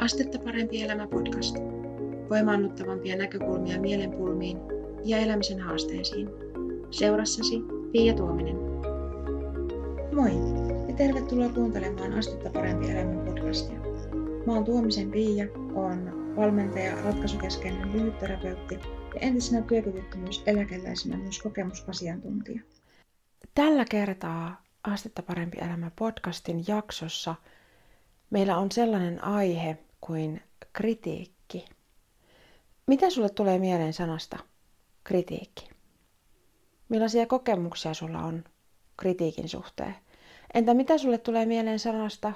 Astetta parempi elämä podcast. Voimaannuttavampia näkökulmia mielenpulmiin ja elämisen haasteisiin. Seurassasi Pia Tuominen. Moi ja tervetuloa kuuntelemaan Astetta parempi elämä podcastia. Mä oon Tuomisen Pia, on valmentaja, ratkaisukeskeinen lyhytterapeutti ja entisenä työkyvyttömyyseläkeläisenä myös kokemusasiantuntija. Tällä kertaa Astetta parempi elämä podcastin jaksossa meillä on sellainen aihe kuin kritiikki. Mitä sulle tulee mieleen sanasta kritiikki? Millaisia kokemuksia sulla on kritiikin suhteen? Entä mitä sulle tulee mieleen sanasta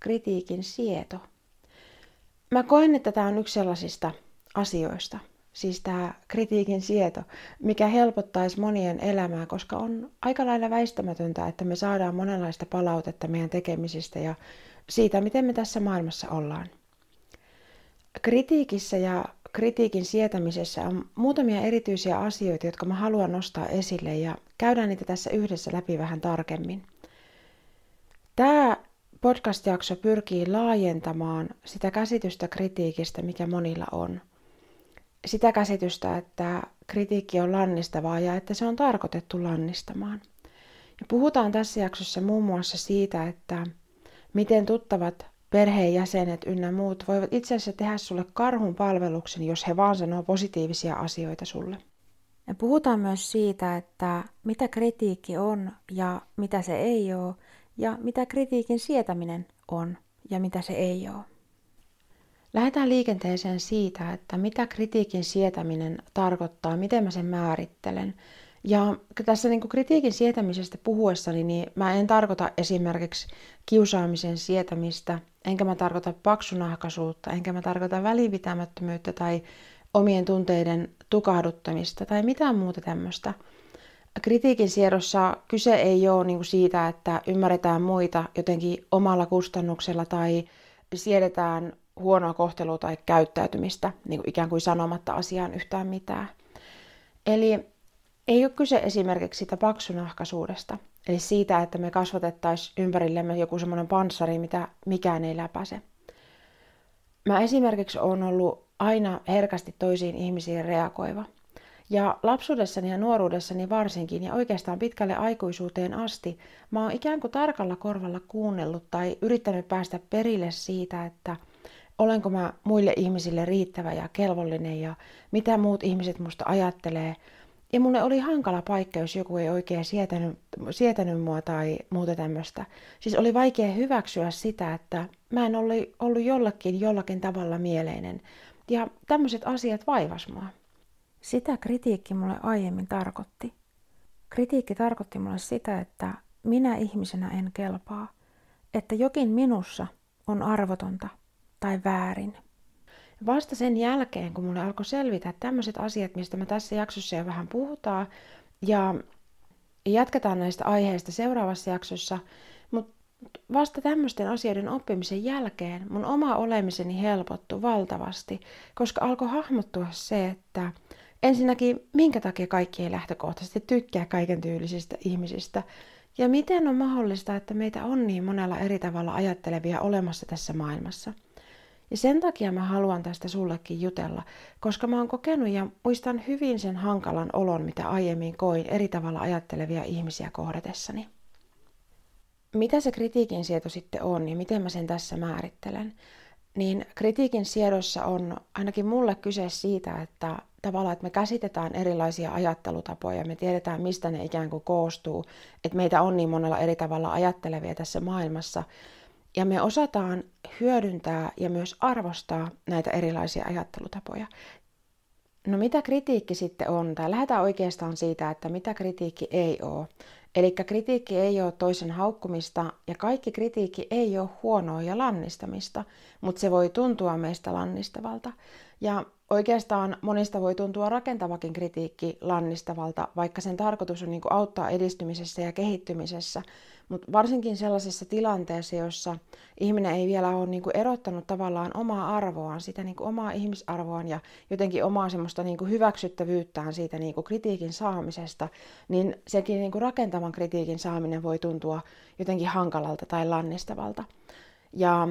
kritiikin sieto? Mä koen, että tämä on yksi sellaisista asioista, siis tämä kritiikin sieto, mikä helpottaisi monien elämää, koska on aika lailla väistämätöntä, että me saadaan monenlaista palautetta meidän tekemisistä ja siitä, miten me tässä maailmassa ollaan. Kritiikissä ja kritiikin sietämisessä on muutamia erityisiä asioita, jotka mä haluan nostaa esille ja käydään niitä tässä yhdessä läpi vähän tarkemmin. Tämä podcast-jakso pyrkii laajentamaan sitä käsitystä kritiikistä, mikä monilla on. Sitä käsitystä, että kritiikki on lannistavaa ja että se on tarkoitettu lannistamaan. Ja puhutaan tässä jaksossa muun muassa siitä, että miten tuttavat perheenjäsenet ynnä muut voivat itse asiassa tehdä sulle karhun palveluksen, jos he vaan sanoo positiivisia asioita sulle. Ja puhutaan myös siitä, että mitä kritiikki on ja mitä se ei ole, ja mitä kritiikin sietäminen on ja mitä se ei ole. Lähdetään liikenteeseen siitä, että mitä kritiikin sietäminen tarkoittaa, miten mä sen määrittelen. Ja tässä niin kritiikin sietämisestä puhuessani, niin mä en tarkoita esimerkiksi kiusaamisen sietämistä, enkä mä tarkoita paksunahkaisuutta, enkä mä tarkoita välipitämättömyyttä tai omien tunteiden tukahduttamista tai mitään muuta tämmöistä. Kritiikin siedossa kyse ei ole niin siitä, että ymmärretään muita jotenkin omalla kustannuksella tai siedetään huonoa kohtelua tai käyttäytymistä, niin kuin ikään kuin sanomatta asiaan yhtään mitään. Eli ei ole kyse esimerkiksi sitä paksunahkaisuudesta, eli siitä, että me kasvatettaisiin ympärillemme joku semmoinen panssari, mitä mikään ei läpäise. Mä esimerkiksi olen ollut aina herkästi toisiin ihmisiin reagoiva. Ja lapsuudessani ja nuoruudessani varsinkin ja oikeastaan pitkälle aikuisuuteen asti mä oon ikään kuin tarkalla korvalla kuunnellut tai yrittänyt päästä perille siitä, että olenko mä muille ihmisille riittävä ja kelvollinen ja mitä muut ihmiset musta ajattelee – ja mulle oli hankala paikka, jos joku ei oikein sietänyt, sietänyt mua tai muuta tämmöistä. Siis oli vaikea hyväksyä sitä, että mä en ollut, ollut jollakin jollakin tavalla mieleinen. Ja tämmöiset asiat vaivas mua. Sitä kritiikki mulle aiemmin tarkoitti. Kritiikki tarkoitti mulle sitä, että minä ihmisenä en kelpaa. Että jokin minussa on arvotonta tai väärin. Vasta sen jälkeen, kun mulle alkoi selvitä tämmöiset asiat, mistä me tässä jaksossa jo vähän puhutaan, ja jatketaan näistä aiheista seuraavassa jaksossa, mutta vasta tämmöisten asioiden oppimisen jälkeen mun oma olemiseni helpottui valtavasti, koska alkoi hahmottua se, että ensinnäkin minkä takia kaikki ei lähtökohtaisesti tykkää kaiken tyylisistä ihmisistä, ja miten on mahdollista, että meitä on niin monella eri tavalla ajattelevia olemassa tässä maailmassa – ja sen takia mä haluan tästä sullekin jutella, koska mä oon kokenut ja muistan hyvin sen hankalan olon, mitä aiemmin koin eri tavalla ajattelevia ihmisiä kohdatessani. Mitä se kritiikin sieto sitten on ja miten mä sen tässä määrittelen? Niin kritiikin siedossa on ainakin mulle kyse siitä, että tavallaan, että me käsitetään erilaisia ajattelutapoja, me tiedetään, mistä ne ikään kuin koostuu, että meitä on niin monella eri tavalla ajattelevia tässä maailmassa, ja me osataan hyödyntää ja myös arvostaa näitä erilaisia ajattelutapoja. No mitä kritiikki sitten on? Tai lähdetään oikeastaan siitä, että mitä kritiikki ei ole. Eli kritiikki ei ole toisen haukkumista ja kaikki kritiikki ei ole huonoa ja lannistamista, mutta se voi tuntua meistä lannistavalta. Ja oikeastaan monista voi tuntua rakentavakin kritiikki lannistavalta, vaikka sen tarkoitus on niin auttaa edistymisessä ja kehittymisessä. Mutta varsinkin sellaisessa tilanteessa, jossa ihminen ei vielä ole niin kuin erottanut tavallaan omaa arvoaan, sitä niin kuin omaa ihmisarvoaan ja jotenkin omaa semmoista niin kuin hyväksyttävyyttään siitä niin kuin kritiikin saamisesta, niin sekin niin kuin rakentavan kritiikin saaminen voi tuntua jotenkin hankalalta tai lannistavalta. Ja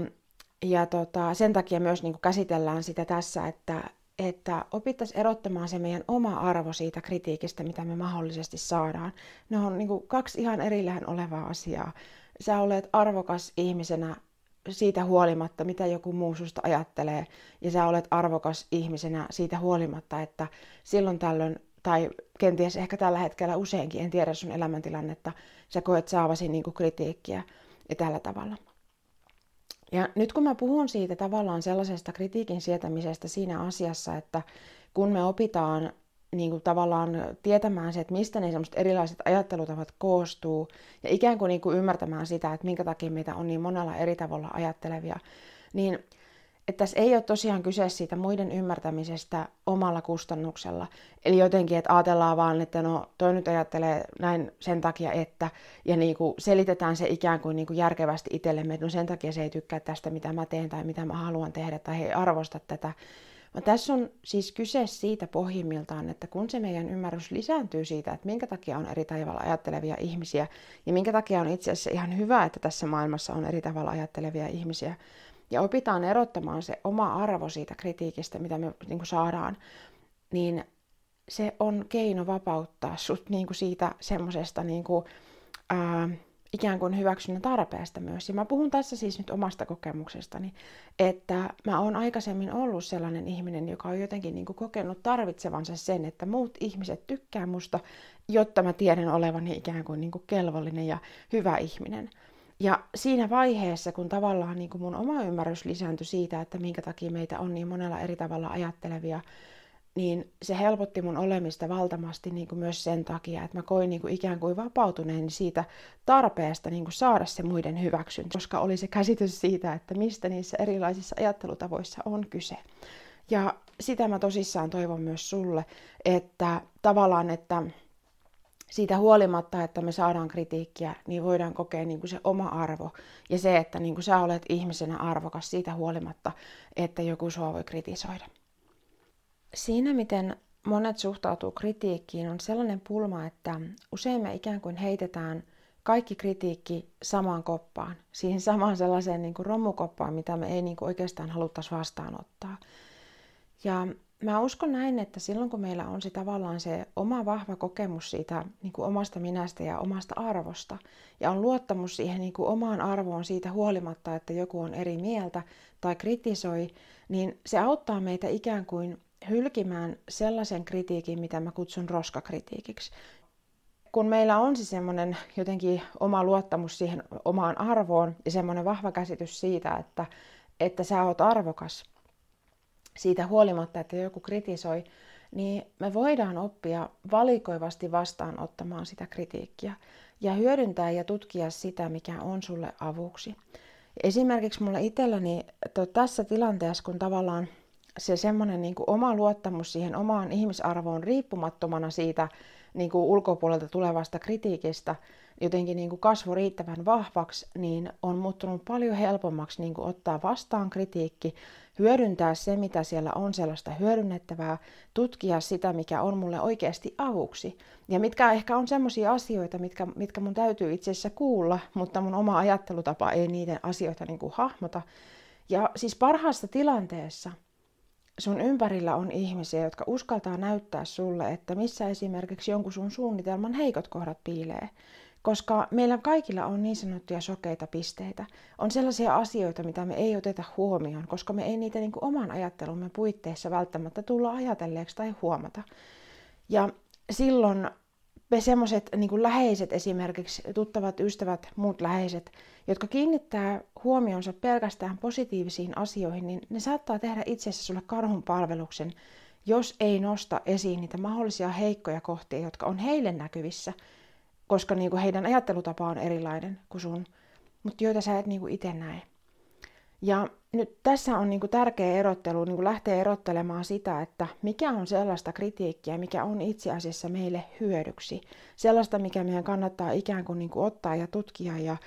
ja tota, sen takia myös niin kuin käsitellään sitä tässä, että, että opittaisiin erottamaan se meidän oma arvo siitä kritiikistä, mitä me mahdollisesti saadaan. Ne on niin kuin kaksi ihan erillään olevaa asiaa. Sä olet arvokas ihmisenä siitä huolimatta, mitä joku muu susta ajattelee, ja sä olet arvokas ihmisenä siitä huolimatta, että silloin tällöin, tai kenties ehkä tällä hetkellä useinkin, en tiedä sun elämäntilannetta, sä koet saavasi niin kuin kritiikkiä ja tällä tavalla. Ja nyt kun mä puhun siitä tavallaan sellaisesta kritiikin sietämisestä siinä asiassa, että kun me opitaan niin kuin tavallaan tietämään se, että mistä ne semmoiset erilaiset ajattelutavat koostuu ja ikään kuin, niin kuin ymmärtämään sitä, että minkä takia meitä on niin monella eri tavalla ajattelevia, niin että tässä ei ole tosiaan kyse siitä muiden ymmärtämisestä omalla kustannuksella. Eli jotenkin, että ajatellaan vaan, että no toi nyt ajattelee näin sen takia, että, ja niin kuin selitetään se ikään kuin, niin kuin järkevästi itsellemme, että no sen takia se ei tykkää tästä, mitä mä teen tai mitä mä haluan tehdä, tai he ei arvosta tätä. Vaan tässä on siis kyse siitä pohjimmiltaan, että kun se meidän ymmärrys lisääntyy siitä, että minkä takia on eri tavalla ajattelevia ihmisiä, ja minkä takia on itse asiassa ihan hyvä, että tässä maailmassa on eri tavalla ajattelevia ihmisiä, ja opitaan erottamaan se oma arvo siitä kritiikistä, mitä me niin kuin saadaan, niin se on keino vapauttaa sut niin kuin siitä semmoisesta niin ikään kuin hyväksynnän tarpeesta myös. Ja mä puhun tässä siis nyt omasta kokemuksestani, että mä oon aikaisemmin ollut sellainen ihminen, joka on jotenkin niin kuin kokenut tarvitsevansa sen, että muut ihmiset tykkää musta, jotta mä tiedän olevani ikään kuin, niin kuin kelvollinen ja hyvä ihminen. Ja siinä vaiheessa, kun tavallaan niin kuin mun oma ymmärrys lisääntyi siitä, että minkä takia meitä on niin monella eri tavalla ajattelevia, niin se helpotti mun olemista valtavasti niin kuin myös sen takia, että mä koin niin kuin ikään kuin vapautuneen siitä tarpeesta niin kuin saada se muiden hyväksyntä, koska oli se käsitys siitä, että mistä niissä erilaisissa ajattelutavoissa on kyse. Ja sitä mä tosissaan toivon myös sulle, että tavallaan, että siitä huolimatta, että me saadaan kritiikkiä, niin voidaan kokea niin kuin se oma arvo ja se, että niin kuin sä olet ihmisenä arvokas siitä huolimatta, että joku sua voi kritisoida. Siinä, miten monet suhtautuu kritiikkiin, on sellainen pulma, että usein me ikään kuin heitetään kaikki kritiikki samaan koppaan, siihen samaan sellaiseen niin kuin romukoppaan, mitä me ei niin kuin oikeastaan haluttaisi vastaanottaa. Ja mä uskon näin, että silloin kun meillä on se tavallaan se oma vahva kokemus siitä niin kuin omasta minästä ja omasta arvosta, ja on luottamus siihen niin kuin omaan arvoon siitä huolimatta, että joku on eri mieltä tai kritisoi, niin se auttaa meitä ikään kuin hylkimään sellaisen kritiikin, mitä mä kutsun roskakritiikiksi. Kun meillä on siis semmoinen jotenkin oma luottamus siihen omaan arvoon ja semmoinen vahva käsitys siitä, että, että sä oot arvokas siitä huolimatta, että joku kritisoi, niin me voidaan oppia valikoivasti vastaanottamaan sitä kritiikkiä ja hyödyntää ja tutkia sitä, mikä on sulle avuksi. Esimerkiksi mulla itselläni tässä tilanteessa, kun tavallaan se semmoinen niin oma luottamus siihen omaan ihmisarvoon riippumattomana siitä niin kuin ulkopuolelta tulevasta kritiikistä jotenkin niin kuin kasvo riittävän vahvaksi, niin on muuttunut paljon helpommaksi niin kuin ottaa vastaan kritiikki, hyödyntää se, mitä siellä on sellaista hyödynnettävää, tutkia sitä, mikä on mulle oikeasti avuksi. Ja mitkä ehkä on sellaisia asioita, mitkä, mitkä mun täytyy itse asiassa kuulla, mutta mun oma ajattelutapa ei niiden asioita niin kuin hahmota. Ja siis parhaassa tilanteessa – sun ympärillä on ihmisiä, jotka uskaltaa näyttää sulle, että missä esimerkiksi jonkun sun suunnitelman heikot kohdat piilee. Koska meillä kaikilla on niin sanottuja sokeita pisteitä. On sellaisia asioita, mitä me ei oteta huomioon, koska me ei niitä niin kuin oman ajattelumme puitteissa välttämättä tulla ajatelleeksi tai huomata. Ja silloin me semmoiset niin läheiset esimerkiksi, tuttavat, ystävät, muut läheiset, jotka kiinnittää huomionsa pelkästään positiivisiin asioihin, niin ne saattaa tehdä itse asiassa sulle karhun palveluksen, jos ei nosta esiin niitä mahdollisia heikkoja kohtia, jotka on heille näkyvissä, koska niin kuin heidän ajattelutapa on erilainen kuin sun, mutta joita sä et niin kuin itse näe. Ja nyt tässä on niin kuin tärkeä erottelu, niin kuin lähtee erottelemaan sitä, että mikä on sellaista kritiikkiä, mikä on itse asiassa meille hyödyksi. Sellaista, mikä meidän kannattaa ikään kuin, niin kuin ottaa ja tutkia ja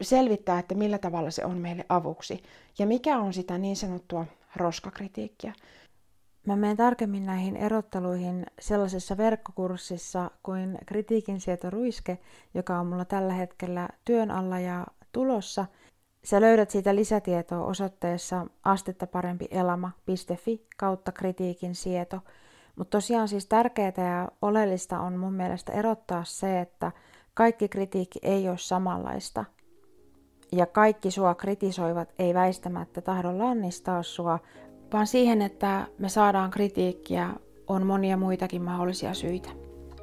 selvittää, että millä tavalla se on meille avuksi. Ja mikä on sitä niin sanottua roskakritiikkiä. Mä menen tarkemmin näihin erotteluihin sellaisessa verkkokurssissa kuin kritiikin sieto ruiske, joka on mulla tällä hetkellä työn alla ja tulossa – Sä löydät siitä lisätietoa osoitteessa astettaparempielama.fi kautta kritiikin sieto. Mutta tosiaan siis tärkeää ja oleellista on mun mielestä erottaa se, että kaikki kritiikki ei ole samanlaista. Ja kaikki sua kritisoivat ei väistämättä tahdo lannistaa sua, vaan siihen, että me saadaan kritiikkiä, on monia muitakin mahdollisia syitä.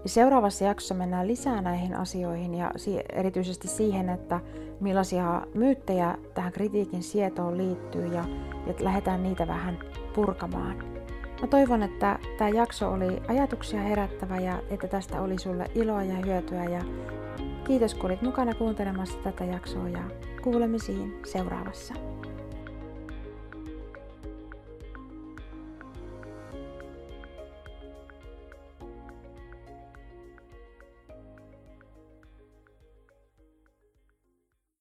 Seuraavassa jaksossa mennään lisää näihin asioihin ja erityisesti siihen, että millaisia myyttejä tähän kritiikin sietoon liittyy ja, ja lähdetään niitä vähän purkamaan. Mä toivon, että tämä jakso oli ajatuksia herättävä ja että tästä oli sulle iloa ja hyötyä ja kiitos kun olit mukana kuuntelemassa tätä jaksoa ja kuulemisiin seuraavassa.